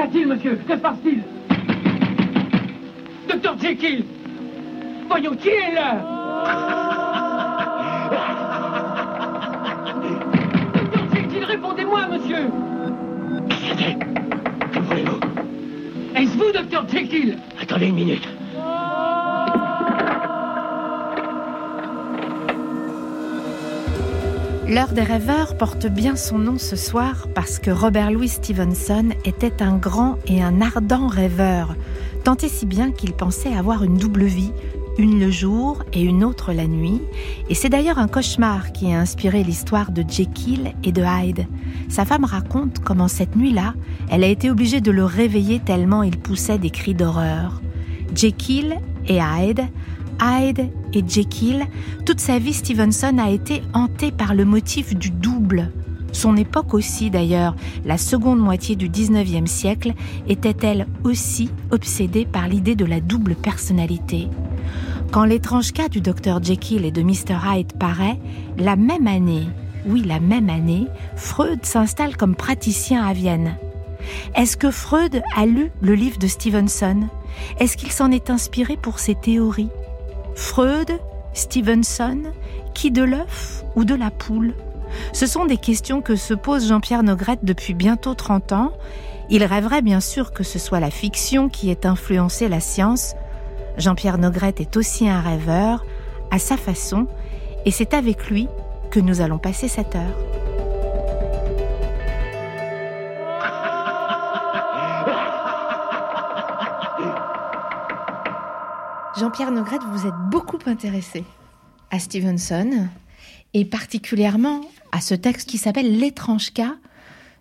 Qu'y a-t-il, monsieur Que se passe-t-il Docteur Jekyll Voyons, qui est là Docteur Jekyll, répondez-moi, monsieur Que voulez-vous Est-ce vous, Docteur Jekyll Attendez une minute. L'heure des rêveurs porte bien son nom ce soir parce que Robert Louis Stevenson était un grand et un ardent rêveur, tant et si bien qu'il pensait avoir une double vie, une le jour et une autre la nuit, et c'est d'ailleurs un cauchemar qui a inspiré l'histoire de Jekyll et de Hyde. Sa femme raconte comment cette nuit-là, elle a été obligée de le réveiller tellement il poussait des cris d'horreur. Jekyll et Hyde Hyde et Jekyll, toute sa vie Stevenson a été hanté par le motif du double. Son époque aussi d'ailleurs, la seconde moitié du 19e siècle, était-elle aussi obsédée par l'idée de la double personnalité? Quand l'étrange cas du docteur Jekyll et de Mr. Hyde paraît, la même année, oui la même année, Freud s'installe comme praticien à Vienne. Est-ce que Freud a lu le livre de Stevenson? Est-ce qu'il s'en est inspiré pour ses théories? Freud, Stevenson, qui de l'œuf ou de la poule? Ce sont des questions que se pose Jean-Pierre Nogrette depuis bientôt 30 ans. Il rêverait bien sûr que ce soit la fiction qui ait influencé la science. Jean-Pierre Nogrette est aussi un rêveur, à sa façon, et c'est avec lui que nous allons passer cette heure. Jean-Pierre Nogrette, vous êtes beaucoup intéressé à Stevenson et particulièrement à ce texte qui s'appelle L'étrange cas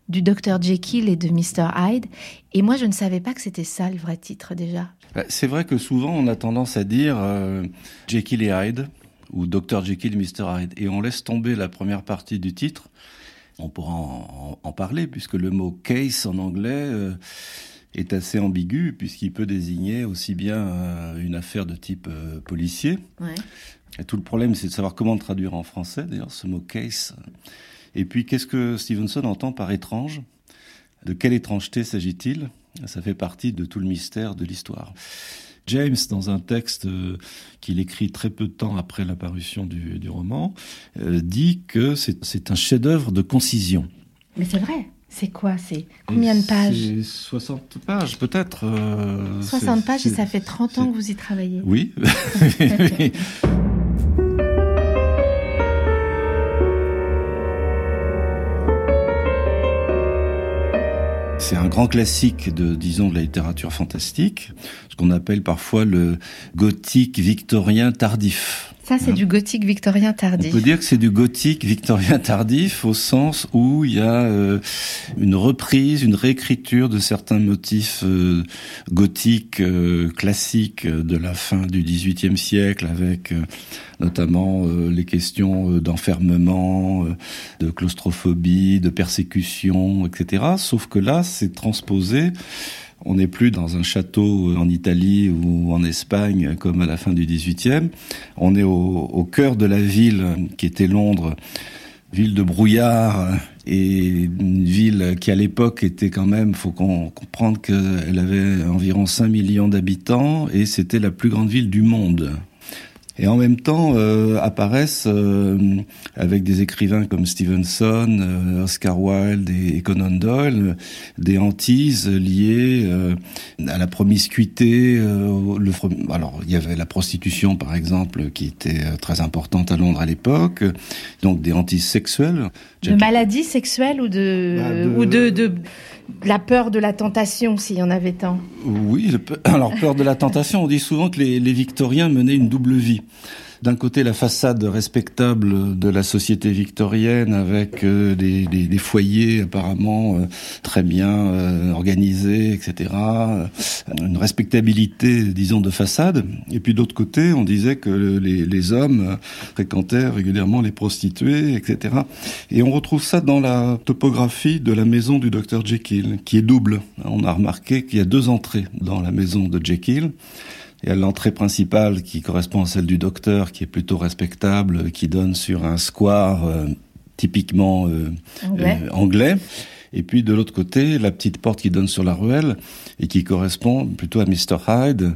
du docteur Jekyll et de Mr. Hyde. Et moi, je ne savais pas que c'était ça le vrai titre déjà. Bah, c'est vrai que souvent, on a tendance à dire euh, Jekyll et Hyde ou Dr. Jekyll et Mr. Hyde. Et on laisse tomber la première partie du titre. On pourra en, parler puisque le mot case en anglais... Euh, est assez ambigu puisqu'il peut désigner aussi bien euh, une affaire de type euh, policier. Ouais. Et tout le problème, c'est de savoir comment le traduire en français, d'ailleurs, ce mot case. Et puis, qu'est-ce que Stevenson entend par étrange? De quelle étrangeté s'agit-il? Ça fait partie de tout le mystère de l'histoire. James, dans un texte euh, qu'il écrit très peu de temps après l'apparition du, du, roman, euh, dit que c'est un chef-d'œuvre de concision. Mais c'est vrai. C'est quoi C'est combien de pages C'est 60 pages, peut-être. Euh, 60 pages et ça fait 30 ans que vous y travaillez. Oui. C'est un grand classique de, disons, de la littérature fantastique, ce qu'on appelle parfois le gothique victorien tardif. Ça, c'est du gothique victorien tardif. On peut dire que c'est du gothique victorien tardif au sens où il y a euh, une reprise, une réécriture de certains motifs euh, gothiques euh, classiques de la fin du XVIIIe siècle, avec notamment les questions d'enfermement, de claustrophobie, de persécution, etc. Sauf que là, c'est transposé on n'est plus dans un château en Italie ou en Espagne comme à la fin du XVIIIe. On est au, cœur de la ville qui était Londres, ville de brouillard et une ville qui à l'époque était quand même, faut qu'on comprendre qu'elle avait environ 5 millions d'habitants et c'était la plus grande ville du monde. Et en même temps euh, apparaissent euh, avec des écrivains comme Stevenson, euh, Oscar Wilde et, Conan Doyle des hantises liées euh, à la promiscuité. Euh, le, alors il y avait la prostitution par exemple qui était très importante à Londres à l'époque, donc des hantises sexuelles. De maladies sexuelles ou de, bah de... ou de, de la peur de la tentation, s'il y en avait tant. Oui, alors peur de la tentation, on dit souvent que les, les Victoriens menaient une double vie d'un côté la façade respectable de la société victorienne avec euh, des, des, des, foyers apparemment euh, très bien euh, organisés, etc. Une respectabilité, disons, de façade. Et puis d'autre côté, on disait que les, les, hommes fréquentaient régulièrement les prostituées, etc. Et on retrouve ça dans la topographie de la maison du docteur Jekyll, qui est double. On a remarqué qu'il y a deux entrées dans la maison de Jekyll. Il y a l'entrée principale qui correspond à celle du docteur, qui est plutôt respectable, qui donne sur un square euh, typiquement euh, anglais. Euh, anglais. Et puis de l'autre côté, la petite porte qui donne sur la ruelle et qui correspond plutôt à Mr. Hyde,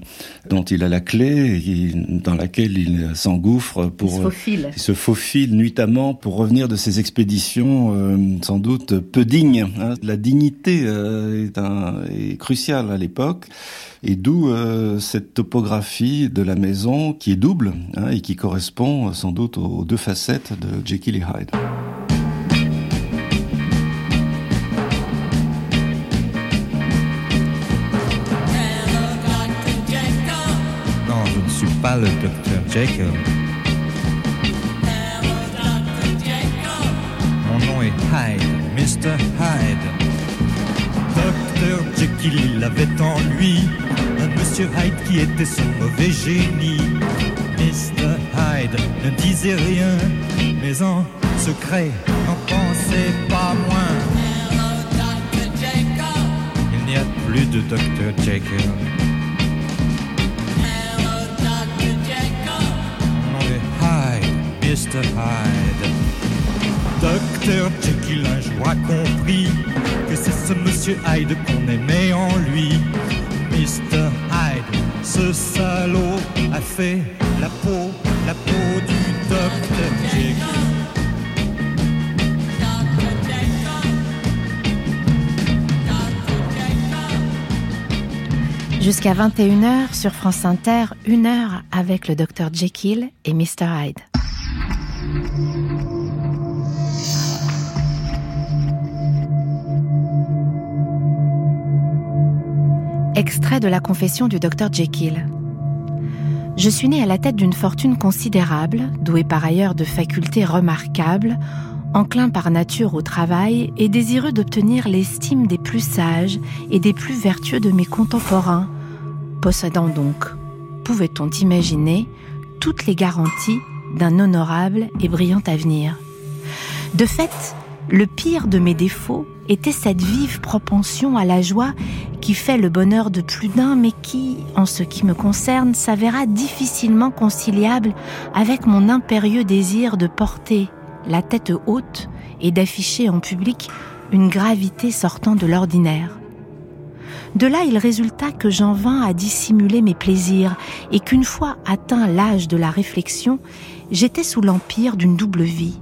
dont il a la clé, et dans laquelle il s'engouffre pour... Il se faufile. Il se faufile nuitamment pour revenir de ses expéditions euh, sans doute peu dignes. Hein. La dignité euh, est, un, est cruciale à l'époque. Et d'où euh, cette topographie de la maison qui est double hein, et qui correspond sans doute aux deux facettes de Jekyll et Hyde. Pas le docteur Jekyll. Mon nom est Hyde, Mr. Hyde. Docteur Jekyll, il avait en lui un Monsieur Hyde qui était son mauvais génie. Mr. Hyde ne disait rien, mais en secret n'en pensait pas moins. Il n'y a plus de Docteur Jekyll. Mr. Hyde. Docteur Jekyll un jour a compris que c'est ce Monsieur Hyde qu'on aimait en lui. Mr. Hyde, ce salaud a fait la peau, la peau du Docteur Jekyll. Jusqu'à 21h sur France Inter, une heure avec le docteur Jekyll et Mr. Hyde. Extrait de la confession du docteur Jekyll. Je suis né à la tête d'une fortune considérable, doué par ailleurs de facultés remarquables, enclin par nature au travail et désireux d'obtenir l'estime des plus sages et des plus vertueux de mes contemporains, possédant donc, pouvait-on imaginer, toutes les garanties d'un honorable et brillant avenir. De fait, le pire de mes défauts était cette vive propension à la joie qui fait le bonheur de plus d'un, mais qui, en ce qui me concerne, s'avéra difficilement conciliable avec mon impérieux désir de porter la tête haute et d'afficher en public une gravité sortant de l'ordinaire. De là, il résulta que j'en vins à dissimuler mes plaisirs et qu'une fois atteint l'âge de la réflexion, j'étais sous l'empire d'une double vie.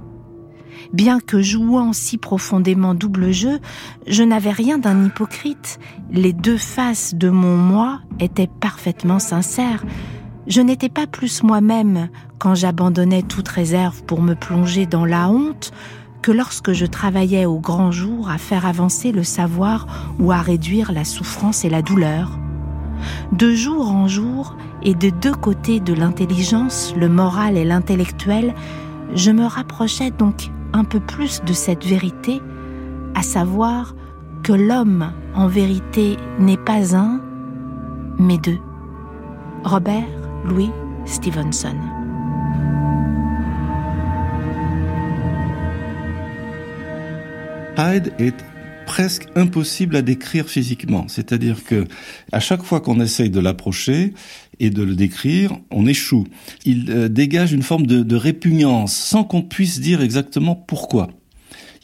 Bien que jouant si profondément double jeu, je n'avais rien d'un hypocrite. Les deux faces de mon moi étaient parfaitement sincères. Je n'étais pas plus moi-même quand j'abandonnais toute réserve pour me plonger dans la honte que lorsque je travaillais au grand jour à faire avancer le savoir ou à réduire la souffrance et la douleur. De jour en jour, et de deux côtés de l'intelligence, le moral et l'intellectuel, je me rapprochais donc un peu plus de cette vérité, à savoir que l'homme en vérité n'est pas un, mais deux. Robert Louis Stevenson. Presque impossible à décrire physiquement. C'est-à-dire que à chaque fois qu'on essaye de l'approcher et de le décrire, on échoue. Il euh, dégage une forme de, répugnance sans qu'on puisse dire exactement pourquoi.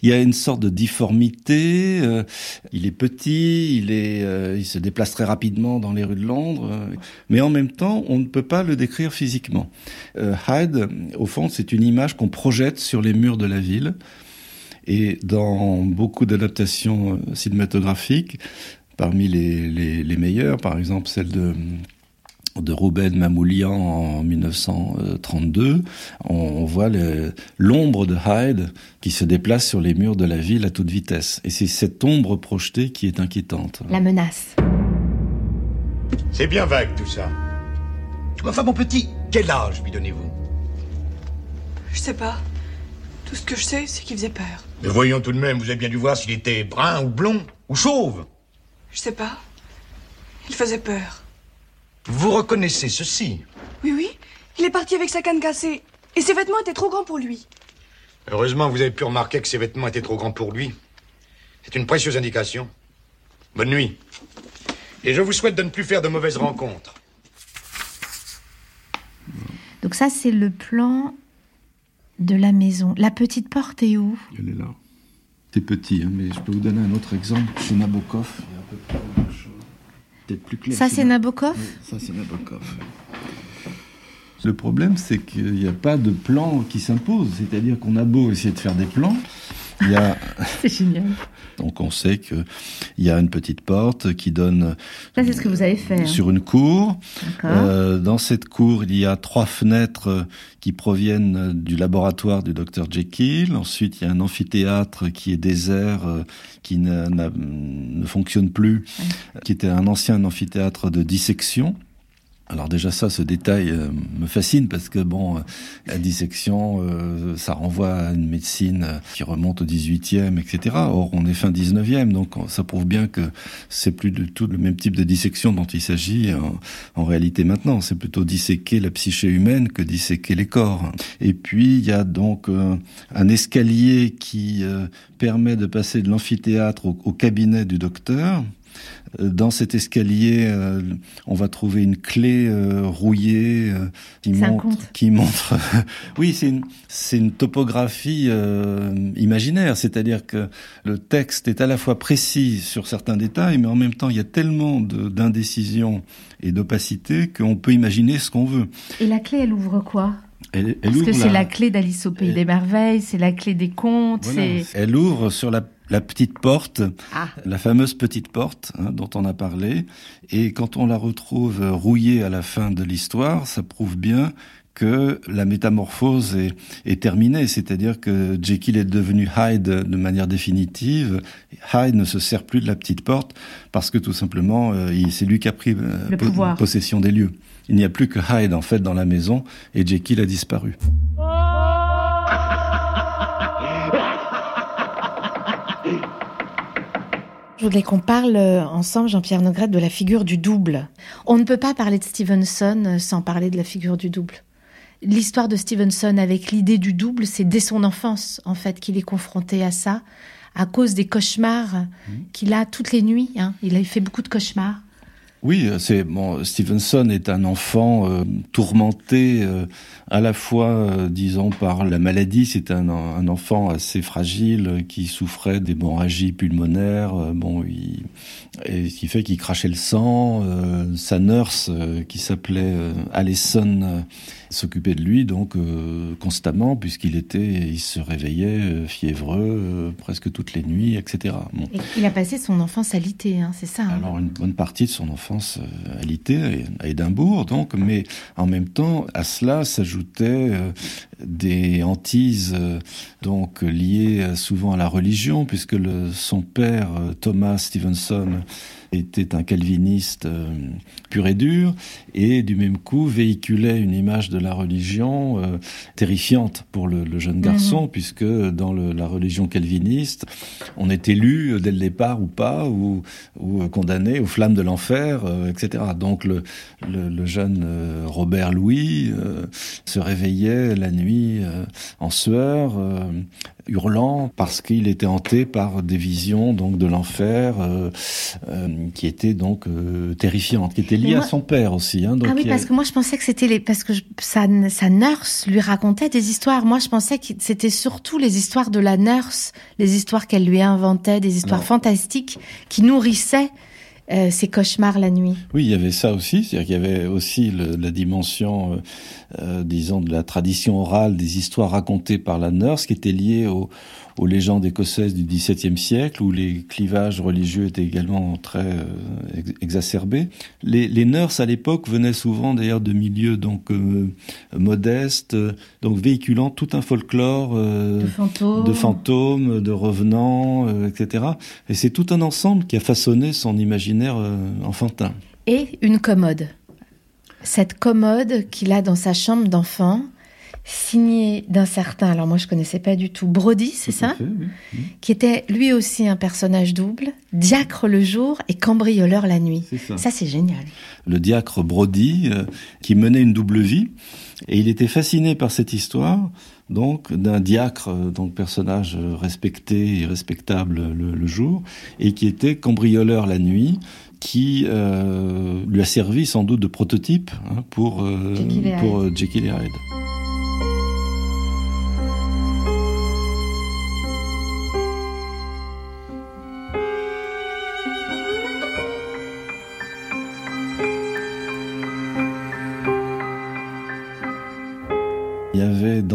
Il y a une sorte de difformité. euh, il est petit, il est, euh, il se déplace très rapidement dans les rues de Londres, mais en même temps, on ne peut pas le décrire physiquement. Hyde, au fond, c'est une image qu'on projette sur les murs de la ville. Et dans beaucoup d'adaptations euh, cinématographiques, parmi les, les, les meilleures, par exemple celle de de Rouben Mamoulian en 1932, on, on voit l'ombre de Hyde qui se déplace sur les murs de la ville à toute vitesse. Et c'est cette ombre projetée qui est inquiétante. La menace. C'est bien vague tout ça. Enfin, mon petit, quel âge lui donnez-vous? Je sais pas. Tout ce que je sais, c'est qu'il faisait peur. Mais voyons tout de même, vous avez bien dû voir s'il était brun ou blond ou chauve. Je sais pas. Il faisait peur. Vous reconnaissez ceci. Oui, oui. Il est parti avec sa canne cassée. Et ses vêtements étaient trop grands pour lui. Heureusement, vous avez pu remarquer que ses vêtements étaient trop grands pour lui. C'est une précieuse indication. Bonne nuit. Et je vous souhaite de ne plus faire de mauvaises rencontres. Donc ça, c'est le plan de la maison. La petite porte est où? Elle est là. C'est petit, hein, mais je peux vous donner un autre exemple. Chez Nabokov, il y a à peu près la même chose. Peut-être plus clair. Ça, c'est Na- Nabokov? Oui, Ça, c'est Nabokov. Le problème, c'est qu'il n'y a pas de plan qui s'impose. C'est-à-dire qu'on a beau essayer de faire des plans, il y a C'est génial. Donc on sait qu'il y a une petite porte qui donne Ça, c'est ce que vous avez fait. hein. sur une cour. Euh, dans cette cour, il y a trois fenêtres qui proviennent du laboratoire du docteur Jekyll. Ensuite, il y a un amphithéâtre qui est désert, euh, qui ne fonctionne plus, qui était un ancien amphithéâtre de dissection. Alors déjà ça, ce détail euh, me fascine parce que bon, euh, la dissection, euh, ça renvoie à une médecine euh, qui remonte au 18e, etc. Or, on est fin 19e, donc on- ça prouve bien que c'est plus du tout le même type de dissection dont il s'agit en, réalité maintenant. C'est plutôt disséquer la psyché humaine que disséquer les corps. Et puis il y a donc un escalier qui permet de passer de l'amphithéâtre au cabinet du docteur. Euh, Dans cet escalier, euh, on va trouver une clé euh, rouillée euh, qui montre, qui montre. oui, c'est une, topographie imaginaire, c'est-à-dire que le texte est à la fois précis sur certains détails, mais en même temps, il y a tellement d'indécision et d'opacité qu'on peut imaginer ce qu'on veut. Et la clé, elle ouvre quoi? Elle, elle Parce que c'est la clé d'Alice au Pays Elle- des Merveilles, c'est la clé des contes, voilà. Elle ouvre sur la, la petite porte Ah, la fameuse petite porte hein, dont on a parlé. Et quand on la retrouve rouillée à la fin de l'histoire, ça prouve bien que la métamorphose est, est terminée, c'est-à-dire que Jekyll est devenu Hyde de manière définitive. Hyde ne se sert plus de la petite porte parce que tout simplement, euh, c'est lui qui a pris euh, po- possession des lieux. Il n'y a plus que Hyde en fait dans la maison et Jekyll a disparu. Je voudrais qu'on parle euh, ensemble, Jean-Pierre Nogrette, de la figure du double. On ne peut pas parler de Stevenson euh, sans parler de la figure du double. L'histoire de Stevenson avec l'idée du double, c'est dès son enfance, en fait, qu'il est confronté à ça, à cause des cauchemars qu'il a toutes les nuits. hein. Il a fait beaucoup de cauchemars. Oui, c'est bon. Stevenson est un enfant euh, tourmenté euh, à la fois, euh, disons, par la maladie. C'est un, un enfant assez fragile qui souffrait d'hémorragie pulmonaire. bon, il, et ce qui fait qu'il crachait le sang. sa nurse, qui s'appelait Allison, s'occupait de lui donc constamment puisqu'il était, il se réveillait fiévreux presque toutes les nuits, etc. Bon. Et il a passé son enfance alité, hein, c'est ça. hein? Alors une bonne partie de son enfance euh, alité à Édimbourg, donc, mais en même temps à cela s'ajoutaient euh, des hantises euh, donc liées souvent à la religion, puisque son père Thomas Stevenson était un calviniste euh, pur et dur, et du même coup véhiculait une image de la religion euh, terrifiante pour le, le jeune garçon, puisque dans le- la religion calviniste, on est élu dès le départ ou pas, ou, ou euh, condamné aux flammes de l'enfer, euh, etc. Donc le, jeune Robert Louis se réveillait la nuit en sueur, hurlant parce qu'il était hanté par des visions donc de l'enfer euh, euh, qui étaient donc euh, terrifiantes, qui étaient liées moi- à son père aussi. Hein, donc ah oui, a- parce que moi je pensais que c'était les parce que je- sa, sa nurse lui racontait des histoires. Moi je pensais que c'était surtout les histoires de la nurse, les histoires qu'elle lui inventait, des histoires Non. fantastiques qui nourrissaient euh, ses cauchemars la nuit. Oui, il y avait ça aussi, c'est-à-dire qu'il y avait aussi le- la dimension, euh, euh, disons, de la tradition orale, des histoires racontées par la nurse, qui étaient liées au- aux légendes écossaises du XVIIe siècle, où les clivages religieux étaient également très euh, ex- exacerbés. Les, les nurses à l'époque venaient souvent d'ailleurs de milieux donc euh, modestes, euh, donc véhiculant tout un folklore De fantômes. de fantômes, de revenants, etc. Et c'est tout un ensemble qui a façonné son imaginaire euh, enfantin. Et une commode. Cette commode qu'il a dans sa chambre d'enfant, signée d'un certain, alors moi je connaissais pas du tout, Brody, c'est ça fait, oui. Qui était lui aussi un personnage double, diacre le jour et cambrioleur la nuit. Ça c'est génial. Le diacre Brody, euh, qui menait une double vie, et il était fasciné par cette histoire, donc d'un diacre, euh, donc personnage euh, respecté et respectable le, le jour, et qui était cambrioleur la nuit, qui euh, lui a servi sans doute de prototype hein, pour euh, Jekyll et pour euh, Jekyll et Hyde.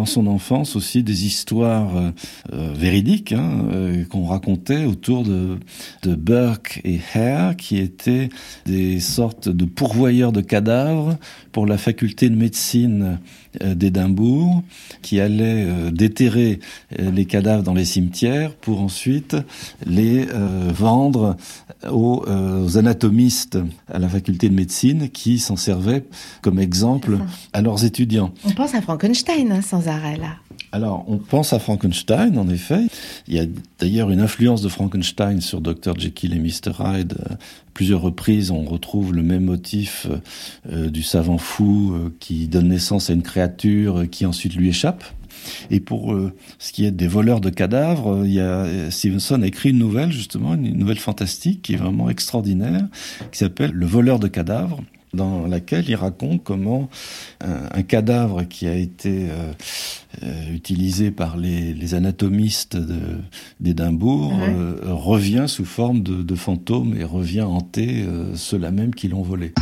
Dans son enfance aussi des histoires euh, euh, véridiques hein, euh, qu'on racontait autour de, de Burke et Hare, qui étaient des sortes de pourvoyeurs de cadavres pour la faculté de médecine d'Édimbourg, qui allaient déterrer les cadavres dans les cimetières pour ensuite les vendre aux, aux, anatomistes à la faculté de médecine qui s'en servaient comme exemple à leurs étudiants. On pense à Frankenstein hein, sans arrêt Alors, on pense à Frankenstein, en effet. Il y a d'ailleurs une influence de Frankenstein sur Dr. Jekyll et Mr. Hyde. plusieurs reprises, on retrouve le même motif euh, du savant fou euh, qui donne naissance à une créature euh, qui ensuite lui échappe. Et pour euh, ce qui est des voleurs de cadavres, Stevenson a écrit une nouvelle, justement, une nouvelle fantastique qui est vraiment extraordinaire, qui s'appelle Le voleur de cadavres dans laquelle il raconte comment un, cadavre qui a été euh, euh, utilisé par les, anatomistes d'Édimbourg euh, revient sous forme de, de, fantôme et revient hanter ceux-là même qui l'ont volé.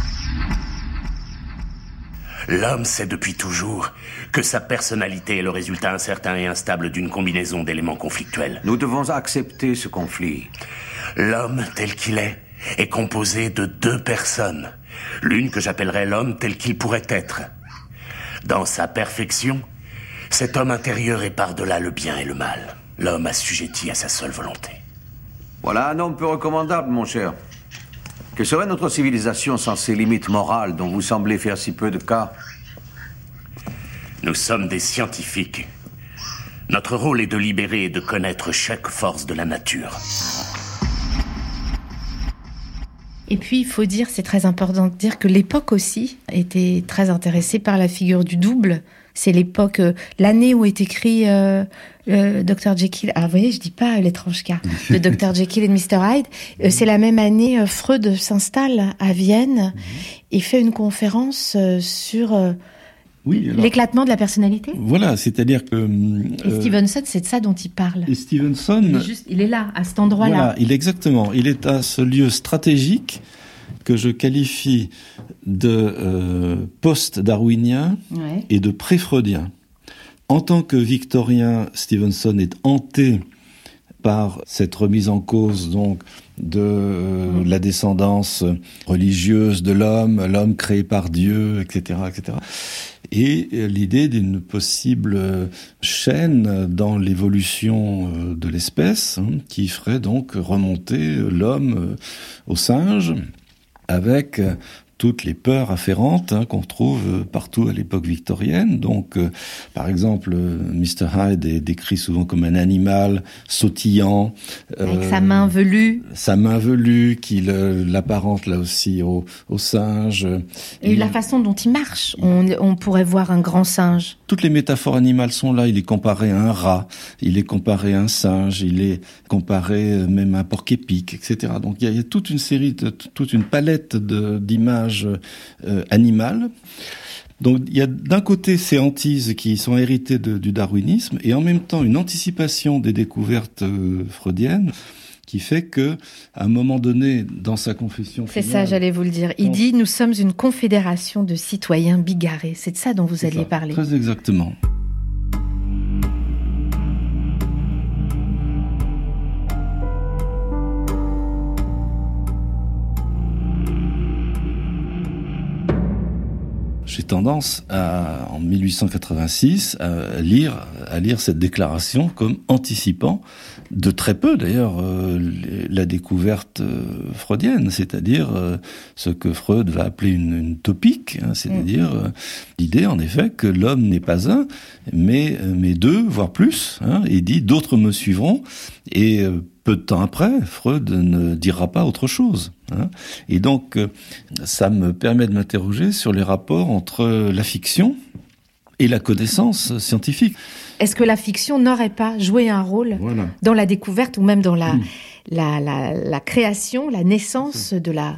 L'homme sait depuis toujours que sa personnalité est le résultat incertain et instable d'une combinaison d'éléments conflictuels. Nous devons accepter ce conflit. L'homme tel qu'il est est composé de deux personnes L'une que j'appellerais l'homme tel qu'il pourrait être. Dans sa perfection, cet homme intérieur est par-delà le bien et le mal. L'homme assujetti à sa seule volonté. Voilà un homme peu recommandable, mon cher. Que serait notre civilisation sans ces limites morales dont vous semblez faire si peu de cas? Nous sommes des scientifiques. Notre rôle est de libérer et de connaître chaque force de la nature. Et puis, il faut dire, c'est très important de dire que l'époque aussi était très intéressée par la figure du double. C'est l'époque, euh, l'année où est écrit euh, euh Dr Jekyll. Alors, vous voyez, je dis pas l'étrange cas de Dr Jekyll et de Mr Hyde. Euh, c'est la même année, Freud s'installe à Vienne et fait une conférence sur oui, l'éclatement de la personnalité. Voilà, c'est-à-dire que. et Stevenson, c'est de ça dont il parle. Et Stevenson. Il est, juste, il est là, à cet endroit-là. Voilà, il est exactement. Il est à ce lieu stratégique que je qualifie de euh, post-darwinien et de pré-freudien. En tant que victorien, Stevenson est hanté par cette remise en cause donc de euh, la descendance religieuse de l'homme, l'homme créé par Dieu, etc., etc et l'idée d'une possible chaîne dans l'évolution euh, de l'espèce hein, qui ferait donc remonter l'homme euh, au singe avec toutes les peurs afférentes hein, qu'on trouve euh, partout à l'époque victorienne. Donc, euh, par exemple, euh, Mr Hyde est décrit souvent comme un animal sautillant, avec sa main velue, sa main velue qui l'apparente là aussi au, au singe. Et, la façon dont il marche, on, on pourrait voir un grand singe. Toutes les métaphores animales sont là. Il est comparé à un rat, il est comparé à un singe, il est comparé même à un porc-épic, etc. Donc il y, a, il y a toute une série, de, toute une palette d'images euh, animal. Donc il y a d'un côté ces hantises qui sont héritées du darwinisme et en même temps une anticipation des découvertes euh, freudiennes qui fait que à un moment donné dans sa confession c'est ça j'allais vous le dire. Il dit nous sommes une confédération de citoyens bigarrés c'est de ça dont vous alliez parler. très exactement j'ai tendance à, en 1886 à lire, à lire cette déclaration comme anticipant de très peu d'ailleurs euh, la découverte euh, freudienne, c'est-à-dire euh, ce que Freud va appeler une, une topique, hein, c'est-à-dire mm. l'idée en effet que l'homme n'est pas un, mais, mais deux, voire plus, hein, et dit d'autres me suivront, et peu de temps après, Freud ne dira pas autre chose. Hein. Et donc, euh, ça me permet de m'interroger sur les rapports entre la fiction et la connaissance scientifique. Est-ce que la fiction n'aurait pas joué un rôle dans la découverte ou même dans la, la, la, création, la naissance de la,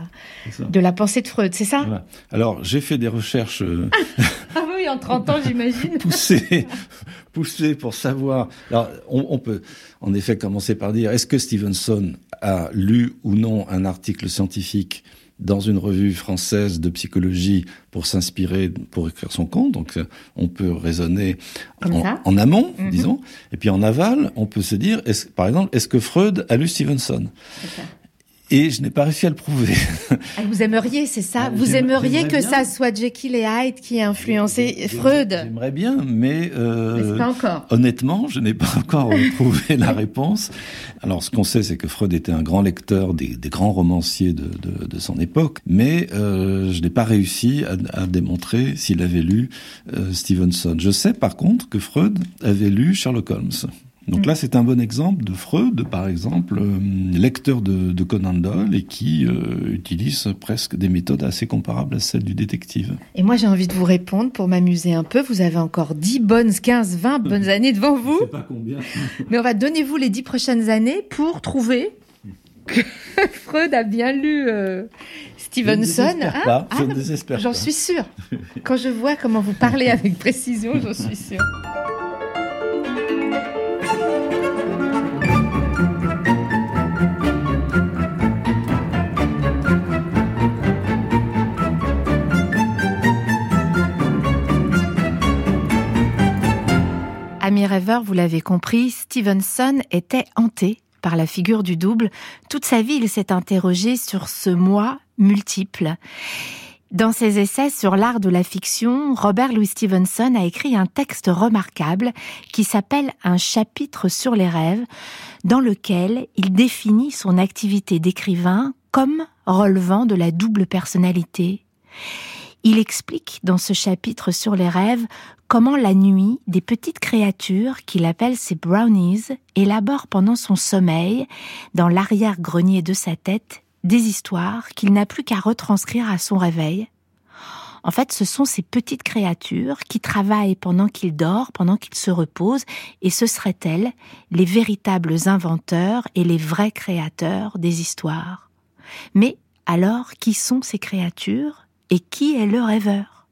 de la pensée de Freud C'est ça Alors, j'ai fait des recherches... Euh, ah oui, en 30 ans, j'imagine. poussées, poussées pour savoir... Alors, on, on, peut en effet commencer par dire, est-ce que Stevenson a lu ou non un article scientifique dans une revue française de psychologie pour s'inspirer, pour écrire son conte. Donc, euh, on peut raisonner en, amont, mhm. disons. Et puis en aval, on peut se dire, est par exemple, est-ce que Freud a lu Stevenson? Et je n'ai pas réussi à le prouver. Ah, vous aimeriez, c'est ça ah, Vous aimeriez que ça soit Jekyll et Hyde qui a influencé Freud J'aimerais bien, mais, euh, pas encore. honnêtement, je n'ai pas encore trouvé la réponse. Alors, ce qu'on sait, c'est que Freud était un grand lecteur des, grands romanciers de, de, son époque, mais euh, je n'ai pas réussi à, à démontrer s'il avait lu euh, Stevenson. Je sais, par contre, que Freud avait lu Sherlock Holmes. Donc là, c'est un bon exemple de Freud, par exemple, euh, lecteur de, Conan Doyle et qui euh, utilise presque des méthodes assez comparables à celles du détective. Et moi, j'ai envie de vous répondre pour m'amuser un peu. Vous avez encore 10 bonnes, 15, 20 bonnes années devant vous. Je sais pas combien. Mais on va donner vous les 10 prochaines années pour trouver que Freud a bien lu euh, Stevenson. Je ne hein pas. je ne désespère J'en suis sûre. Quand je vois comment vous parlez avec précision, j'en suis sûre. Ami rêveur, vous l'avez compris, Stevenson était hanté par la figure du double. Toute sa vie, il s'est interrogé sur ce moi multiple. Dans ses essais sur l'art de la fiction, Robert Louis Stevenson a écrit un texte remarquable qui s'appelle Un chapitre sur les rêves, dans lequel il définit son activité d'écrivain comme relevant de la double personnalité. Il explique dans ce chapitre sur les rêves comment la nuit, des petites créatures qu'il appelle ses brownies élaborent pendant son sommeil, dans l'arrière-grenier de sa tête, des histoires qu'il n'a plus qu'à retranscrire à son réveil. En fait, ce sont ces petites créatures qui travaillent pendant qu'il dort, pendant qu'il se repose, et ce seraient elles les véritables inventeurs et les vrais créateurs des histoires. Mais alors, qui sont ces créatures? Et qui est le rêveur?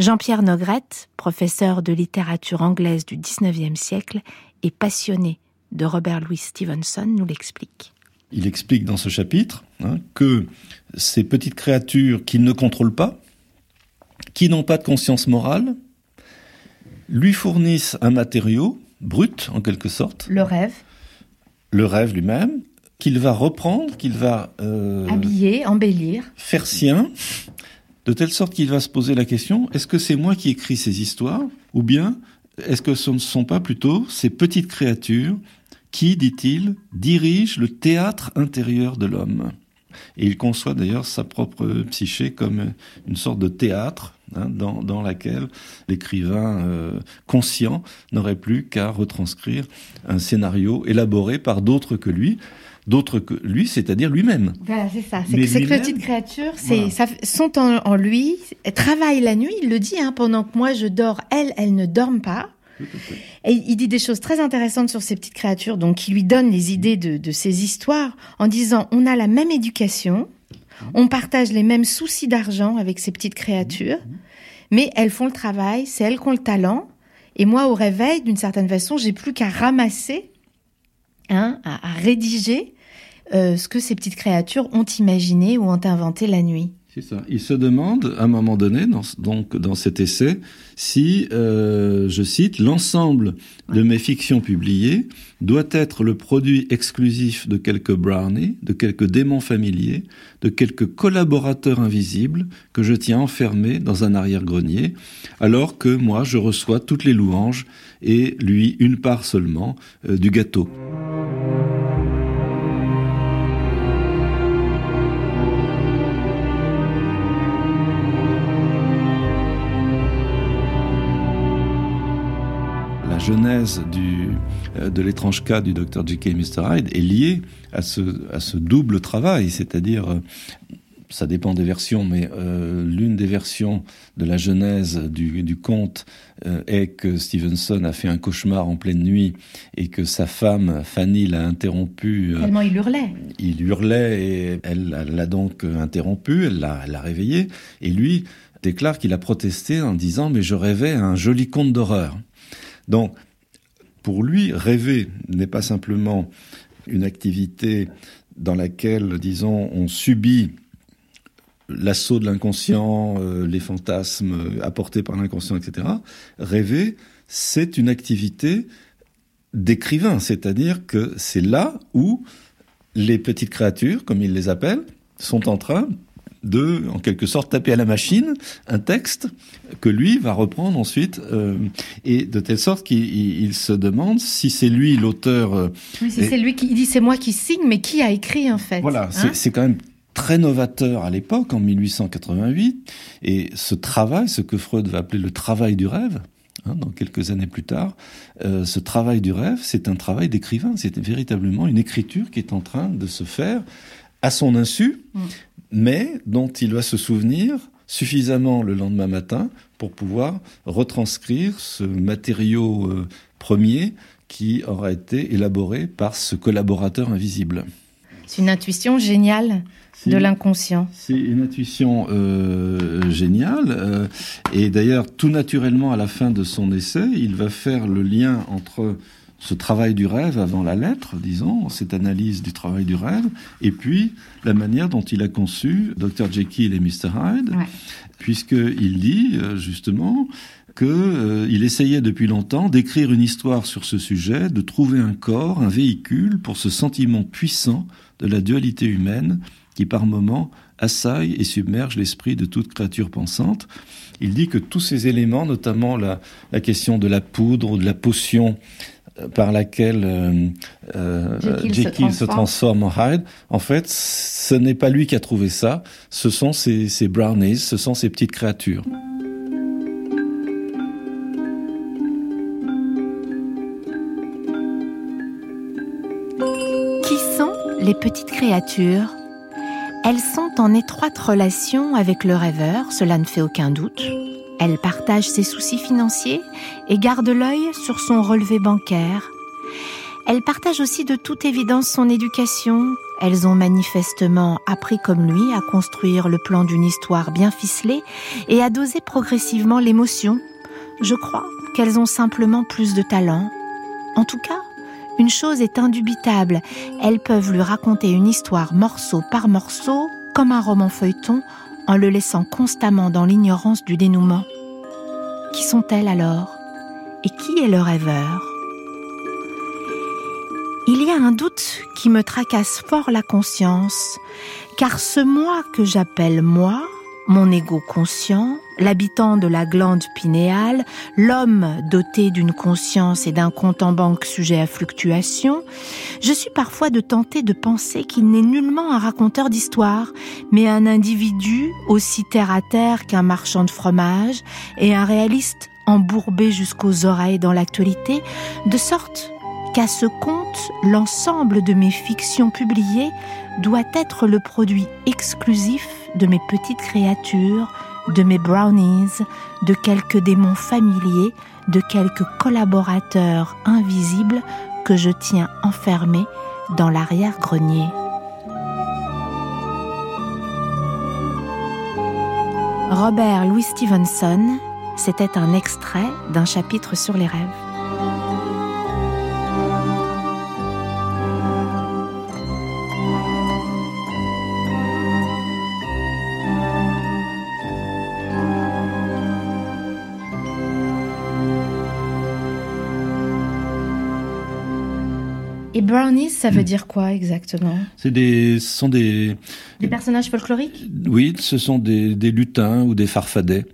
Jean-Pierre Nogrette, professeur de littérature anglaise du XIXe siècle et passionné de Robert Louis Stevenson, nous l'explique. Il explique dans ce chapitre hein, que ces petites créatures qu'il ne contrôle pas, qui n'ont pas de conscience morale, lui fournissent un matériau brut en quelque sorte. Le rêve. Le rêve lui-même, qu'il va reprendre, qu'il va euh, habiller, embellir, faire sien, de telle sorte qu'il va se poser la question, est-ce que c'est moi qui écris ces histoires Ou bien est-ce que ce ne sont pas plutôt ces petites créatures qui, dit-il, dirigent le théâtre intérieur de l'homme? Et il conçoit d'ailleurs sa propre psyché comme une sorte de théâtre hein, dans, dans laquelle l'écrivain euh, conscient n'aurait plus qu'à retranscrire un scénario élaboré par d'autres que lui d'autres que lui, c'est-à-dire lui-même. Voilà, c'est ça. C'est que ces petites créatures, c'est, ça, sont en, lui, elles travaillent la nuit, il le dit, hein, pendant que moi je dors, elles, elles ne dorment pas. Et il dit des choses très intéressantes sur ces petites créatures, donc qui lui donnent les idées de, de ces histoires en disant on a la même éducation, on partage les mêmes soucis d'argent avec ces petites créatures, mais elles font le travail, c'est elles qui ont le talent. Et moi, au réveil, d'une certaine façon, j'ai plus qu'à ramasser, hein, à rédiger euh, ce que ces petites créatures ont imaginé ou ont inventé la nuit. C'est. Il se demande, à un moment donné, dans, donc dans cet essai, si, euh, je cite, l'ensemble de mes fictions publiées doit être le produit exclusif de quelques brownies, de quelques démons familiers, de quelques collaborateurs invisibles que je tiens enfermés dans un arrière-grenier, alors que moi je reçois toutes les louanges et lui une part seulement euh, du gâteau. Genèse du, euh, de l'étrange cas du docteur J.K. Mr. Hyde est liée à ce, à ce double travail, c'est-à-dire euh, ça dépend des versions, mais euh, l'une des versions de la genèse du, du conte est que Stevenson a fait un cauchemar en pleine nuit et que sa femme Fanny l'a interrompu. Tellement il hurlait. Il hurlait et elle l'a donc interrompu, elle l'a, elle l'a réveillé et lui déclare qu'il a protesté en disant mais je rêvais un joli conte d'horreur. Donc, pour lui, rêver n'est pas simplement une activité dans laquelle, disons, on subit l'assaut de l'inconscient, euh, les fantasmes apportés par l'inconscient, etc. Rêver, c'est une activité d'écrivain, c'est-à-dire que c'est là où les petites créatures, comme il les appelle, sont en train de, en quelque sorte, taper à la machine un texte que lui va reprendre ensuite, euh, et de telle sorte qu'il se demande si c'est lui l'auteur. Euh, oui, si c'est lui qui il dit c'est moi qui signe, mais qui a écrit en fait Voilà, hein c'est quand même très novateur à l'époque, en 1888, et ce travail, ce que Freud va appeler le travail du rêve, hein, dans quelques années plus tard, euh, ce travail du rêve, c'est un travail d'écrivain, c'est véritablement une écriture qui est en train de se faire à son insu, mm. mais dont il va se souvenir suffisamment le lendemain matin pour pouvoir retranscrire ce matériau euh, premier qui aura été élaboré par ce collaborateur invisible. C'est une intuition géniale de l'inconscient. C'est une intuition euh, géniale. Euh, et d'ailleurs, tout naturellement, à la fin de son essai, il va faire le lien entre ce travail du rêve avant la lettre, disons, cette analyse du travail du rêve, et puis la manière dont il a conçu Dr. Jekyll et Mr. Hyde, puisqu'il dit euh, justement qu'il euh, essayait depuis longtemps d'écrire une histoire sur ce sujet, de trouver un corps, un véhicule pour ce sentiment puissant de la dualité humaine qui par moments assaille et submerge l'esprit de toute créature pensante. Il dit que tous ces éléments, notamment la, la question de la poudre ou de la potion par laquelle euh, euh, Jekyll, se, transforme. en Hyde, en fait, ce n'est pas lui qui a trouvé ça, ce sont ces, ces brownies, ce sont ces petites créatures. Qui sont les petites créatures? Elles sont en étroite relation avec le rêveur, cela ne fait aucun doute. Elle partage ses soucis financiers et garde l'œil sur son relevé bancaire. Elle partage aussi de toute évidence son éducation. Elles ont manifestement appris comme lui à construire le plan d'une histoire bien ficelée et à doser progressivement l'émotion. Je crois qu'elles ont simplement plus de talent. En tout cas, une chose est indubitable, elles peuvent lui raconter une histoire morceau par morceau, comme un roman feuilleton, en le laissant constamment dans l'ignorance du dénouement. Qui sont-elles alors? Et qui est le rêveur? Il y a un doute qui me tracasse fort la conscience, car ce moi que j'appelle moi, mon ego conscient, l'habitant de la glande pinéale, l'homme doté d'une conscience et d'un compte en banque sujet à fluctuation, je suis parfois de tenter de penser qu'il n'est nullement un raconteur d'histoire, mais un individu aussi terre à terre qu'un marchand de fromage et un réaliste embourbé jusqu'aux oreilles dans l'actualité, de sorte qu'à ce compte, l'ensemble de mes fictions publiées doit être le produit exclusif de mes petites créatures, de mes brownies, de quelques démons familiers, de quelques collaborateurs invisibles que je tiens enfermés dans l'arrière-grenier. Robert Louis Stevenson, c'était un extrait d'un chapitre sur les rêves. Brownies, ça veut dire quoi exactement? C'est des, ce sont des des personnages folkloriques? Oui, ce sont des, des lutins ou des farfadets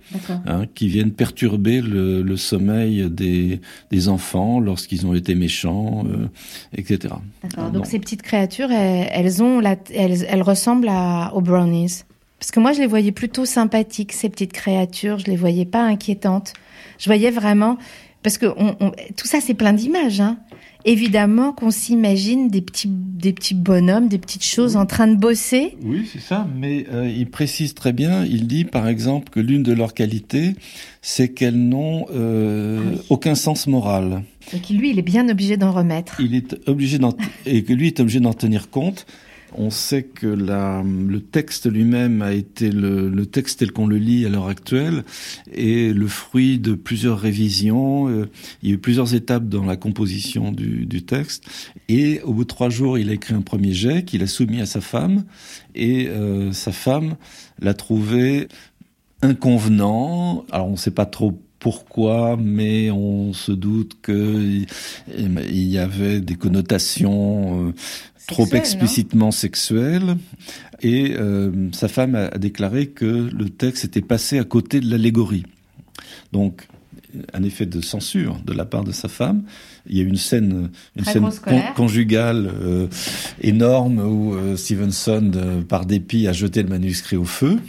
hein, qui viennent perturber le, le sommeil des, des enfants lorsqu'ils ont été méchants, euh, etc. D'accord. Donc ces petites créatures, elles, elles ont, la, elles, elles ressemblent à, aux brownies. Parce que moi, je les voyais plutôt sympathiques ces petites créatures. Je les voyais pas inquiétantes. Je voyais vraiment parce que on, on, tout ça, c'est plein d'images. Hein évidemment qu'on s'imagine des petits, des petits bonhommes, des petites choses en train de bosser. Oui, c'est ça, mais euh, il précise très bien, il dit par exemple que l'une de leurs qualités, c'est qu'elles n'ont euh, ah aucun sens moral. Et que lui, il est bien obligé d'en remettre. Il est obligé d'en, et que lui est obligé d'en tenir compte On sait que le texte lui-même a été le, texte tel qu'on le lit à l'heure actuelle est le fruit de plusieurs révisions. Euh, il y a eu plusieurs étapes dans la composition du, du texte. Et au bout de trois jours, il a écrit un premier jet qu'il a soumis à sa femme. Et euh, sa femme l'a trouvé inconvenant. Alors on ne sait pas trop pourquoi, mais on se doute qu'il y avait des connotations euh, trop explicitement sexuelles. Et euh, sa femme a, déclaré que le texte était passé à côté de l'allégorie. Donc, un effet de censure de la part de sa femme. Il y a une scène, une scène conjugale euh, énorme où Stevenson, par dépit, a jeté le manuscrit au feu.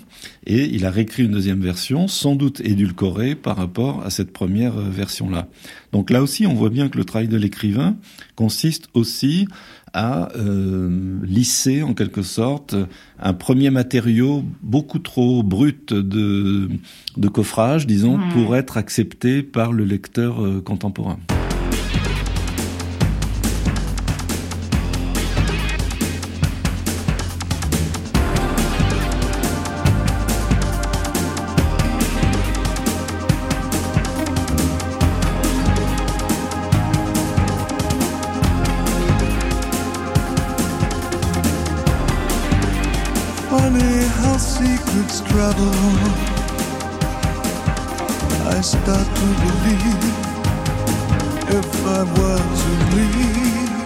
Et il a réécrit une deuxième version, sans doute édulcorée par rapport à cette première euh, version-là. Donc là aussi, on voit bien que le travail de l'écrivain consiste aussi à euh, lisser en quelque sorte un premier matériau beaucoup trop brut de, de coffrage, disons, pour être accepté par le lecteur euh, contemporain. got to believe if I were to leave.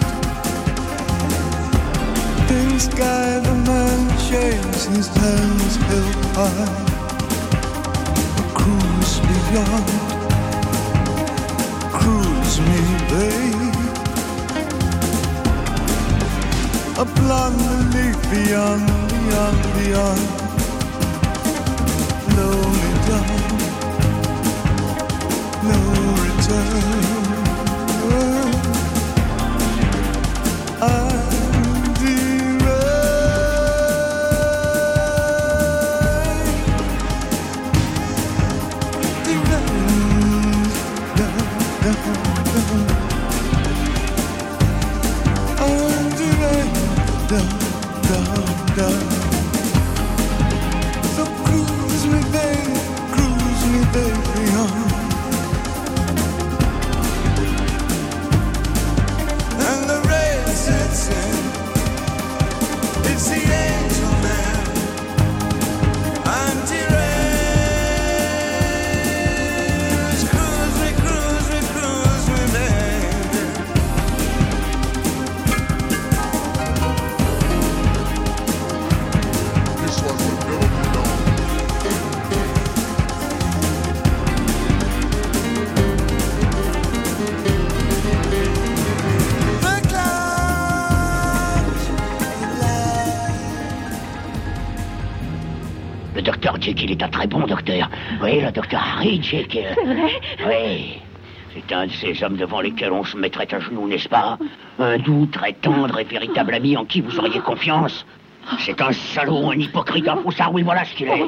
things the sky, the man shakes his hands held high. A cruise beyond, cruise me, babe. A blonde beneath beyond, beyond, beyond. Lonely down. Qu'il le docteur Harry Jekyll. C'est vrai Oui. C'est un de ces hommes devant lesquels on se mettrait à genoux, n'est-ce pas? Un doux, très tendre et véritable ami en qui vous auriez confiance. C'est un salaud, un hypocrite, un foussard, oui, voilà ce qu'il est.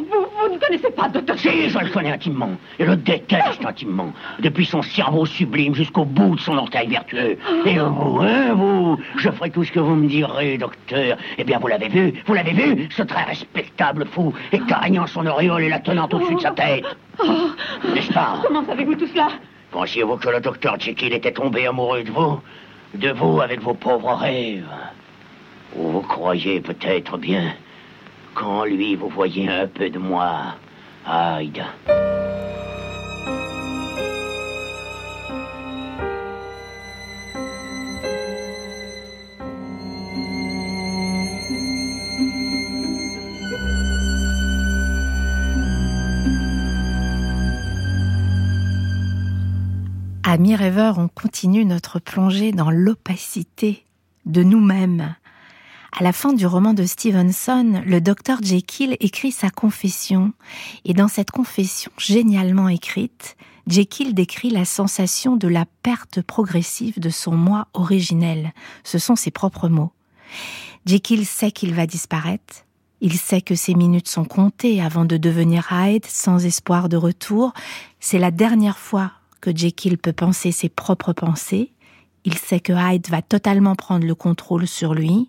Ne connaissez pas Docteur Si, je le connais intimement. Et le déteste intimement. Depuis son cerveau sublime jusqu'au bout de son orteil vertueux. Et vous, hein, vous Je ferai tout ce que vous me direz, docteur. Eh bien, vous l'avez vu Vous l'avez vu Ce très respectable fou, écargnant son auréole et la tenant au-dessus de sa tête. Oh. N'est-ce pas? Comment savez-vous tout cela? Pensiez-vous que le docteur Jekyll était tombé amoureux de vous? De vous avec vos pauvres rêves? Ou vous croyez peut-être bien qu'en lui vous voyez un peu de moi, Hyde. Amis rêveurs, on continue notre plongée dans l'opacité de nous-mêmes, à la fin du roman de Stevenson, le docteur Jekyll écrit sa confession, et dans cette confession génialement écrite, Jekyll décrit la sensation de la perte progressive de son moi originel. Ce sont ses propres mots. Jekyll sait qu'il va disparaître, il sait que ses minutes sont comptées avant de devenir Hyde sans espoir de retour. C'est la dernière fois que Jekyll peut penser ses propres pensées. Il sait que Hyde va totalement prendre le contrôle sur lui.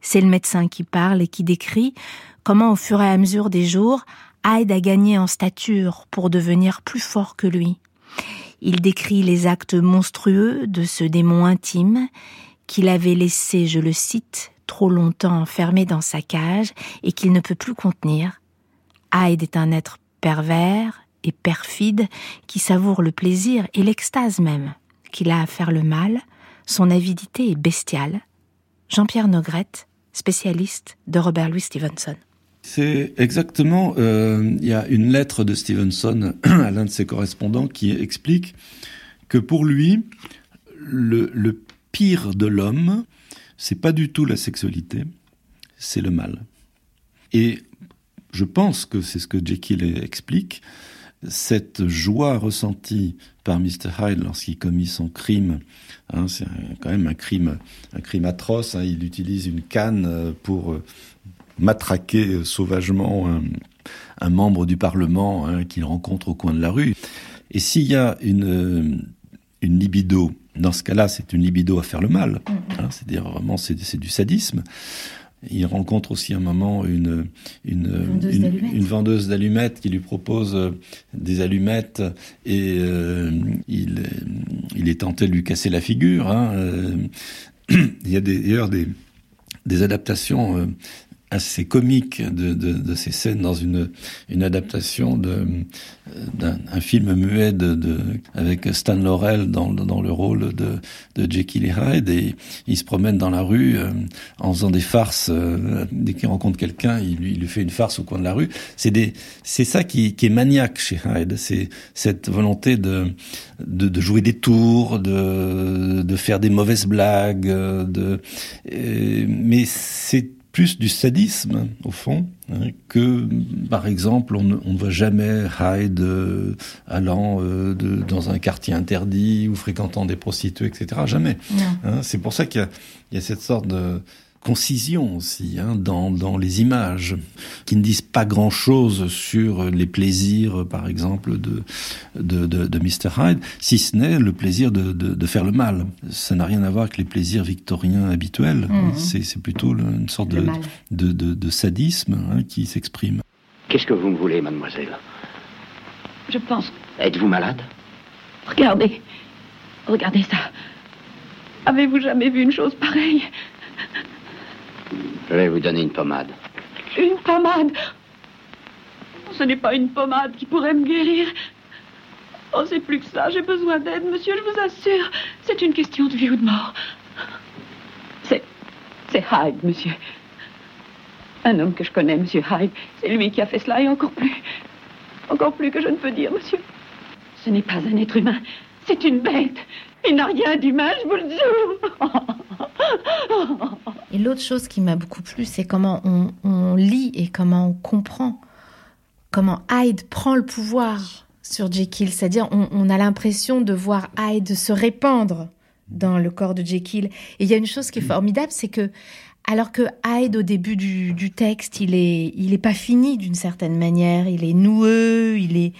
C'est le médecin qui parle et qui décrit comment au fur et à mesure des jours, Hyde a gagné en stature pour devenir plus fort que lui. Il décrit les actes monstrueux de ce démon intime qu'il avait laissé, je le cite, trop longtemps enfermé dans sa cage et qu'il ne peut plus contenir. Hyde est un être pervers et perfide qui savoure le plaisir et l'extase même qu'il a à faire le mal. Son avidité est bestiale. Jean-Pierre Nogrette, spécialiste de Robert Louis Stevenson. C'est exactement, euh, il y a une lettre de Stevenson à l'un de ses correspondants qui explique que pour lui, le, le pire de l'homme, c'est pas du tout la sexualité, c'est le mal. Et je pense que c'est ce que Jekyll explique, cette joie ressentie par Mr. Hyde lorsqu'il commet son crime, hein, c'est quand même un crime, un crime atroce. Hein, il utilise une canne euh, pour euh, matraquer sauvagement un, un, membre du Parlement hein, qu'il rencontre au coin de la rue. Et s'il y a une, euh, une libido, dans ce cas-là, c'est une libido à faire le mal. Hein, C'est-à-dire vraiment, c'est du sadisme. Il rencontre aussi un moment une, une, vendeuse une, une vendeuse d'allumettes qui lui propose euh, des allumettes et euh, il, il est tenté de lui casser la figure. Hein. Il y a d'ailleurs des, des adaptations euh, assez comique de, de, de, ces scènes dans une, une adaptation d'un film muet de, de, avec Stan Laurel dans, dans le rôle de, de Jekyll et Hyde. Et il se promène dans la rue euh, en faisant des farces euh, dès qu'il rencontre quelqu'un il lui, il lui fait une farce au coin de la rue. C'est des c'est ça qui, qui est maniaque chez Hyde c'est cette volonté de, de, de jouer des tours de, de faire des mauvaises blagues de mais c'est plus du sadisme, au fond, hein, que, par exemple, on ne, on ne voit jamais Hyde euh, allant euh, de, dans un quartier interdit ou fréquentant des prostituées, etc. Jamais. Hein, c'est pour ça qu'il y, y a, cette sorte de concision aussi hein, dans, dans les images, qui ne disent pas grand-chose sur les plaisirs, par exemple, de, de, de, de Mr. Hyde, si ce n'est le plaisir de, de, de, faire le mal. Ça n'a rien à voir avec les plaisirs victoriens habituels. Mmh. C'est plutôt une sorte de, de, de, de, sadisme hein, qui s'exprime. Qu'est-ce que vous me voulez, mademoiselle? Je pense... Êtes-vous malade? Regardez. Regardez ça. Avez-vous jamais vu une chose pareille? Je vais vous donner une pommade. Une pommade Ce n'est pas une pommade qui pourrait me guérir. Oh, c'est plus que ça. J'ai besoin d'aide, monsieur, je vous assure. C'est une question de vie ou de mort. C'est. C'est Hyde, monsieur. Un homme que je connais, monsieur Hyde. C'est lui qui a fait cela et encore plus. Encore plus que je ne peux dire, monsieur. Ce n'est pas un être humain. C'est une bête. Il n'a rien d'humain, je vous le jure. Et l'autre chose qui m'a beaucoup plu, c'est comment on, on, lit et comment on comprend comment Hyde prend le pouvoir sur Jekyll. C'est-à-dire, on, on a l'impression de voir Hyde se répandre dans le corps de Jekyll. Et il y a une chose qui est formidable, c'est que alors que Hyde, au début du, du texte, il est, il est pas fini d'une certaine manière. Il est noueux, il est,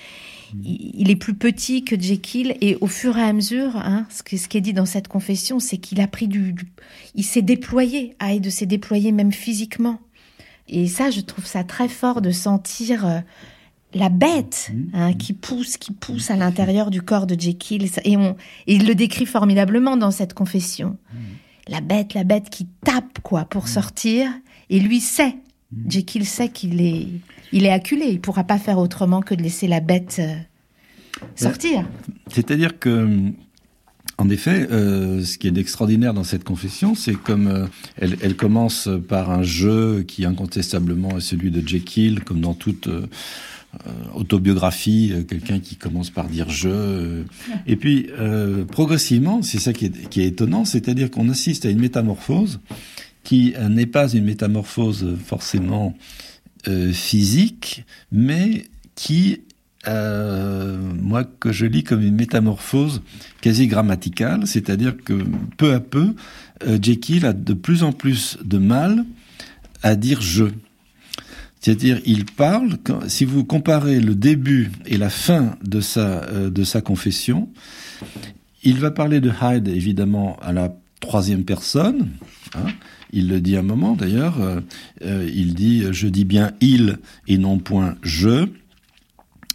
il est plus petit que Jekyll et au fur et à mesure, hein, ce, qui, ce qui est dit dans cette confession, c'est qu'il a pris du, du il s'est déployé, Hyde s'est déployé même physiquement. Et ça, je trouve ça très fort de sentir euh, la bête hein, qui pousse, qui pousse à l'intérieur du corps de Jekyll. Et, on, et il le décrit formidablement dans cette confession. La bête, la bête qui tape quoi pour sortir. Et lui sait, Jekyll sait qu'il est, il est acculé. Il pourra pas faire autrement que de laisser la bête euh, sortir. C'est-à-dire que, en effet, euh, ce qui est extraordinaire dans cette confession, c'est comme euh, elle, elle, commence par un jeu qui incontestablement est celui de Jekyll, comme dans toute euh, autobiographie, quelqu'un qui commence par dire je. Et puis, progressivement, c'est ça qui est, qui est étonnant, c'est-à-dire qu'on assiste à une métamorphose qui n'est pas une métamorphose forcément euh, physique, mais qui, euh, moi, que je lis comme une métamorphose quasi grammaticale, c'est-à-dire que peu à peu, euh, Jekyll a de plus en plus de mal à dire je. C'est-à-dire, il parle, si vous comparez le début et la fin de sa, euh, de sa confession, il va parler de Hyde, évidemment, à la troisième personne. Hein. Il le dit un moment d'ailleurs. Euh, euh, il dit je dis bien il et non point je.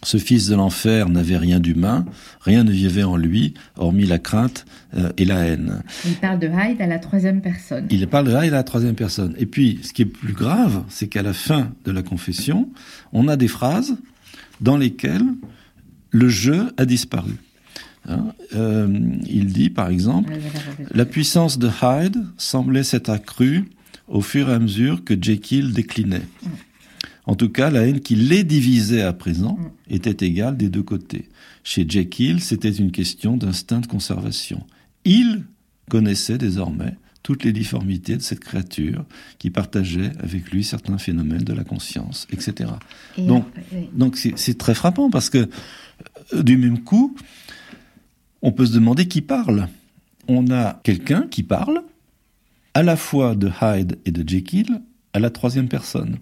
Ce fils de l'enfer n'avait rien d'humain, rien ne vivait en lui, hormis la crainte euh, et la haine. Il parle de Hyde à la troisième personne. Il parle de Hyde à la troisième personne. Et puis, ce qui est plus grave, c'est qu'à la fin de la confession, on a des phrases dans lesquelles le je a disparu. Hein, euh, il dit, par exemple, la puissance de Hyde semblait s'être accrue au fur et à mesure que Jekyll déclinait. En tout cas, la haine qui les divisait à présent était égale des deux côtés. Chez Jekyll, c'était une question d'instinct de conservation. Il connaissait désormais toutes les difformités de cette créature qui partageait avec lui certains phénomènes de la conscience, etc. donc, donc c'est très frappant parce que euh, du même coup, on peut se demander qui parle. On a quelqu'un qui parle, à la fois de Hyde et de Jekyll, à la troisième personne.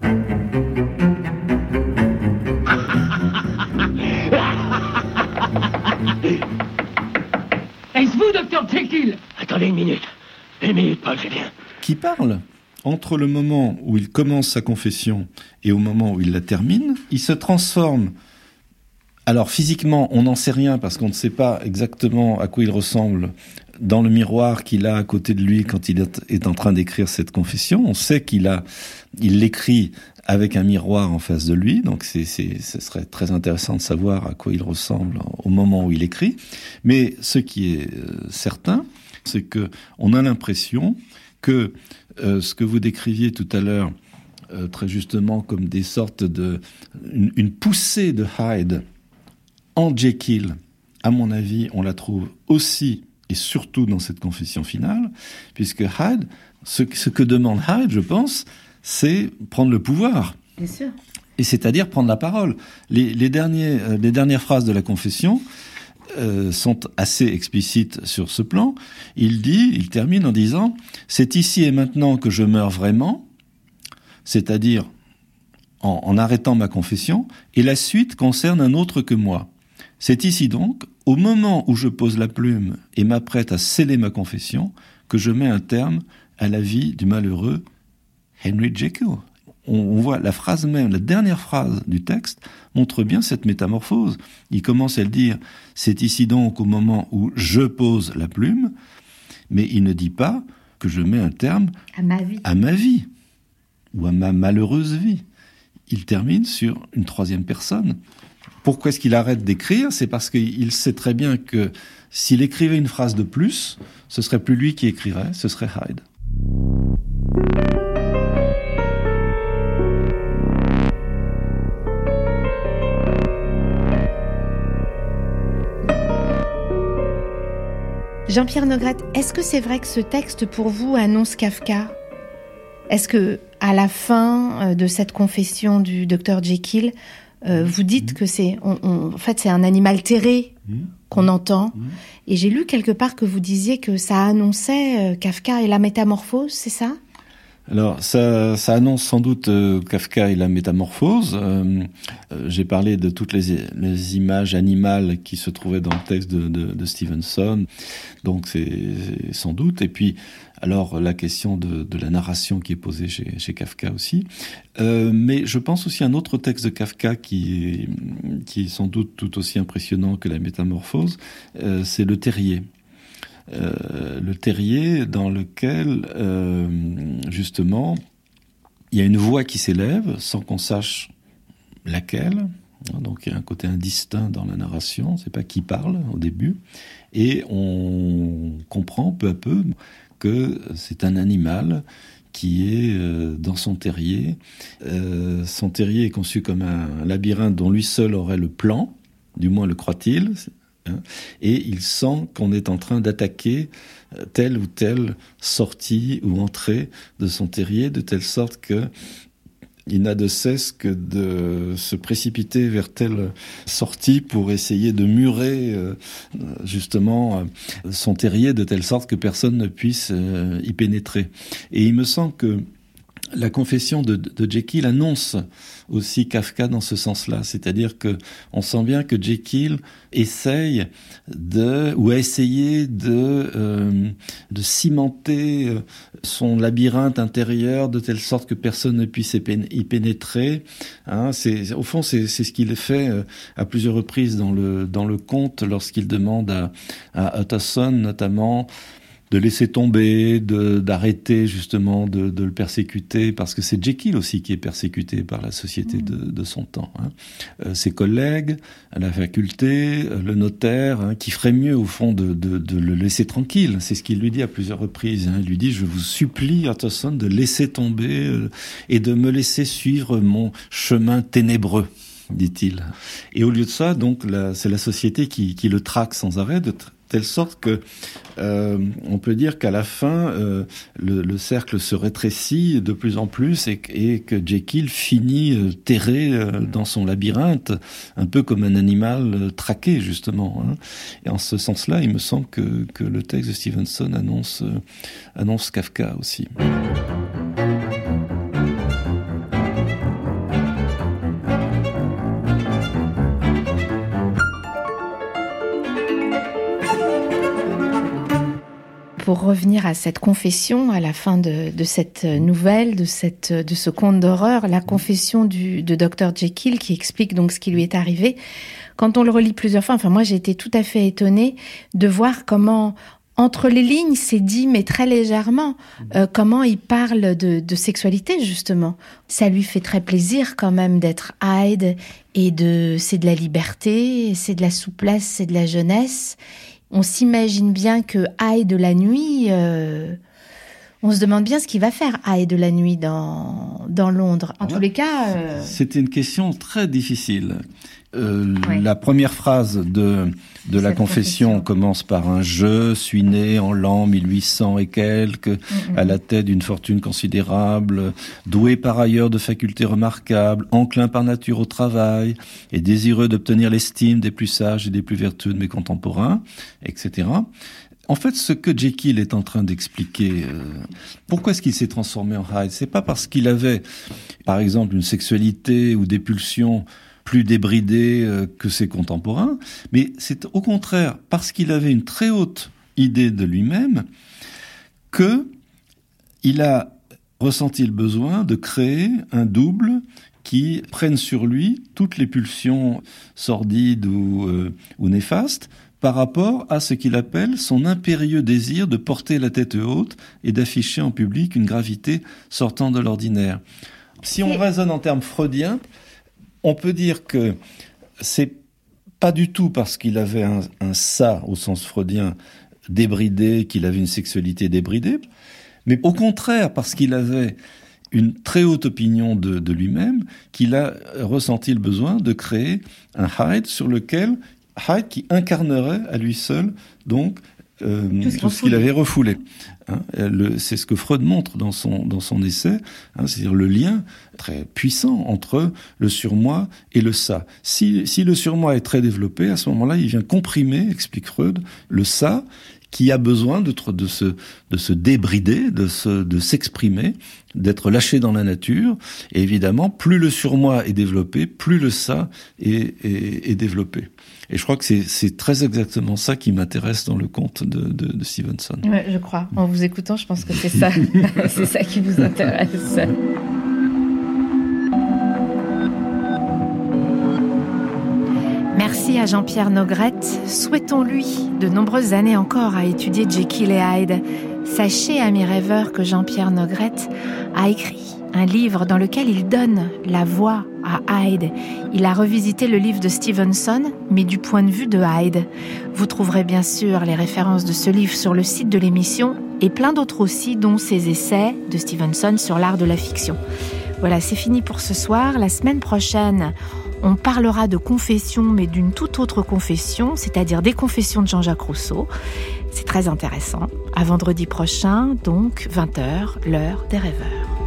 Est-ce vous, docteur Jekyll? Attendez une minute. Une minute, Paul, c'est bien. Qui parle? Entre le moment où il commence sa confession et au moment où il la termine, il se transforme alors physiquement, on n'en sait rien parce qu'on ne sait pas exactement à quoi il ressemble dans le miroir qu'il a à côté de lui quand il est en train d'écrire cette confession. On sait qu'il a, l'écrit avec un miroir en face de lui, donc c'est, ce serait très intéressant de savoir à quoi il ressemble au moment où il écrit. Mais ce qui est euh, certain, c'est que on a l'impression que euh, ce que vous décriviez tout à l'heure, euh, très justement comme des sortes de une poussée de Hyde en Jekyll, à mon avis, on la trouve aussi et surtout dans cette confession finale, puisque Hyde, ce, que demande Hyde, je pense, c'est prendre le pouvoir. Bien sûr. Et c'est-à-dire prendre la parole. Les, derniers, euh, les dernières phrases de la confession euh, sont assez explicites sur ce plan. Il dit, il termine en disant, c'est ici et maintenant que je meurs vraiment, c'est-à-dire en arrêtant ma confession, et la suite concerne un autre que moi. C'est ici donc, au moment où je pose la plume et m'apprête à sceller ma confession, que je mets un terme à la vie du malheureux Henry Jekyll. On, voit la phrase même, la dernière phrase du texte montre bien cette métamorphose. Il commence à le dire, c'est ici donc au moment où je pose la plume, mais il ne dit pas que je mets un terme à ma vie, à ma vie ou à ma malheureuse vie. Il termine sur une troisième personne. Pourquoi est-ce qu'il arrête d'écrire? C'est parce qu'il sait très bien que s'il écrivait une phrase de plus, ce serait plus lui qui écrirait, ce serait Hyde. Jean-Pierre Nogrette, est-ce que c'est vrai que ce texte pour vous annonce Kafka? Est-ce que à la fin euh, de cette confession du docteur Jekyll, euh, vous dites que c'est, en fait, c'est un animal terré qu'on entend. Et j'ai lu quelque part que vous disiez que ça annonçait euh, Kafka et la métamorphose, c'est ça? Alors, ça, ça, annonce sans doute euh, Kafka et la métamorphose. J'ai parlé de toutes les, les, images animales qui se trouvaient dans le texte de, de, de Stevenson, donc c'est sans doute. Et puis, alors la question de, la narration qui est posée chez, Kafka aussi. Euh, mais je pense aussi à un autre texte de Kafka qui est, qui est sans doute tout aussi impressionnant que la métamorphose, euh, c'est Le Terrier. Euh, le Terrier dans lequel justement il y a une voix qui s'élève sans qu'on sache laquelle. Donc il y a un côté indistinct dans la narration, c'est pas qui parle au début, et on comprend peu à peu que c'est un animal qui est euh, dans son terrier. Euh, son terrier est conçu comme un labyrinthe dont lui seul aurait le plan, du moins le croit-il, hein, et il sent qu'on est en train d'attaquer euh, telle ou telle sortie ou entrée de son terrier, de telle sorte que il n'a de cesse que de se précipiter vers telle sortie pour essayer de murer euh, justement euh, son terrier de telle sorte que personne ne puisse euh, y pénétrer. Et il me semble que la confession de, de Jekyll annonce aussi Kafka dans ce sens-là, c'est-à-dire que on sent bien que Jekyll essaye de ou a essayé de euh, de cimenter euh, son labyrinthe intérieur de telle sorte que personne ne puisse y pénétrer. Hein, c'est au fond c'est ce qu'il fait euh, à plusieurs reprises dans le dans le conte lorsqu'il demande à à Utterson notamment de laisser tomber, d'arrêter justement de, de, le persécuter, parce que c'est Jekyll aussi qui est persécuté par la société de, de son temps. Hein. Euh, ses collègues, la faculté, euh, le notaire, hein, qui ferait mieux au fond de, de le laisser tranquille. C'est ce qu'il lui dit à plusieurs reprises. Hein. Il lui dit, je vous supplie, Utterson, de laisser tomber euh, et de me laisser suivre mon chemin ténébreux dit-il. Et au lieu de ça, donc, c'est la société qui, qui, le traque sans arrêt, de, telle sorte que euh, on peut dire qu'à la fin euh, le, cercle se rétrécit de plus en plus et, que Jekyll finit euh, terré dans son labyrinthe, un peu comme un animal traqué justement. Hein. Et en ce sens-là, il me semble que, que le texte de Stevenson annonce annonce Kafka aussi. Pour revenir à cette confession à la fin de, cette nouvelle, de, cette, de ce conte d'horreur, la confession du, de Dr Jekyll qui explique donc ce qui lui est arrivé. Quand on le relit plusieurs fois, enfin moi j'ai été tout à fait étonnée de voir comment entre les lignes, c'est dit, mais très légèrement, euh, comment il parle de, de, sexualité, justement. Ça lui fait très plaisir quand même d'être Hyde, et de, c'est de la liberté, c'est de la souplesse, c'est de la jeunesse on s'imagine bien que Aïe de la nuit, euh, on se demande bien ce qu'il va faire Aïe de la nuit dans, dans Londres. En tous les cas. Euh... C'était une question très difficile. Euh, La première phrase de, de la confession, commence par un je suis né en l'an 1800 et quelques, à la tête d'une fortune considérable, doué par ailleurs de facultés remarquables, enclin par nature au travail et désireux d'obtenir l'estime des plus sages et des plus vertueux de mes contemporains, etc. En fait, ce que Jekyll est en train d'expliquer, euh, pourquoi est-ce qu'il s'est transformé en Hyde? C'est pas parce qu'il avait, par exemple, une sexualité ou des pulsions plus débridé euh, que ses contemporains, mais c'est au contraire parce qu'il avait une très haute idée de lui-même que il a ressenti le besoin de créer un double qui prenne sur lui toutes les pulsions sordides ou, euh, ou néfastes par rapport à ce qu'il appelle son impérieux désir de porter la tête haute et d'afficher en public une gravité sortant de l'ordinaire. Si on raisonne en termes freudiens, on peut dire que c'est pas du tout parce qu'il avait un, ça au sens freudien débridé, qu'il avait une sexualité débridée, mais au contraire parce qu'il avait une très haute opinion de, lui-même, qu'il a ressenti le besoin de créer un Hyde sur lequel Hyde qui incarnerait à lui seul donc euh, tout ce qu'il avait refoulé. Hein, c'est ce que Freud montre dans son, dans son essai, hein, c'est-à-dire le lien très puissant entre le surmoi et le ça. Si, si le surmoi est très développé, à ce moment-là, il vient comprimer, explique Freud, le ça qui a besoin de, de, se, de se débrider, de, se, de s'exprimer, d'être lâché dans la nature. Et évidemment, plus le surmoi est développé, plus le ça est, est, est développé. Et je crois que c'est très exactement ça qui m'intéresse dans le conte de, de, de Stevenson. Ouais, je crois. En vous écoutant, je pense que c'est ça. c'est ça qui vous intéresse. Merci à Jean-Pierre Nogrette. Souhaitons-lui de nombreuses années encore à étudier Jekyll et Hyde. Sachez, amis rêveurs, que Jean-Pierre Nogrette a écrit un livre dans lequel il donne la voix à Hyde. Il a revisité le livre de Stevenson, mais du point de vue de Hyde. Vous trouverez bien sûr les références de ce livre sur le site de l'émission et plein d'autres aussi, dont ses essais de Stevenson sur l'art de la fiction. Voilà, c'est fini pour ce soir. La semaine prochaine, on parlera de confession, mais d'une toute autre confession, c'est-à-dire des confessions de Jean-Jacques Rousseau. C'est très intéressant. À vendredi prochain, donc 20h, l'heure des rêveurs.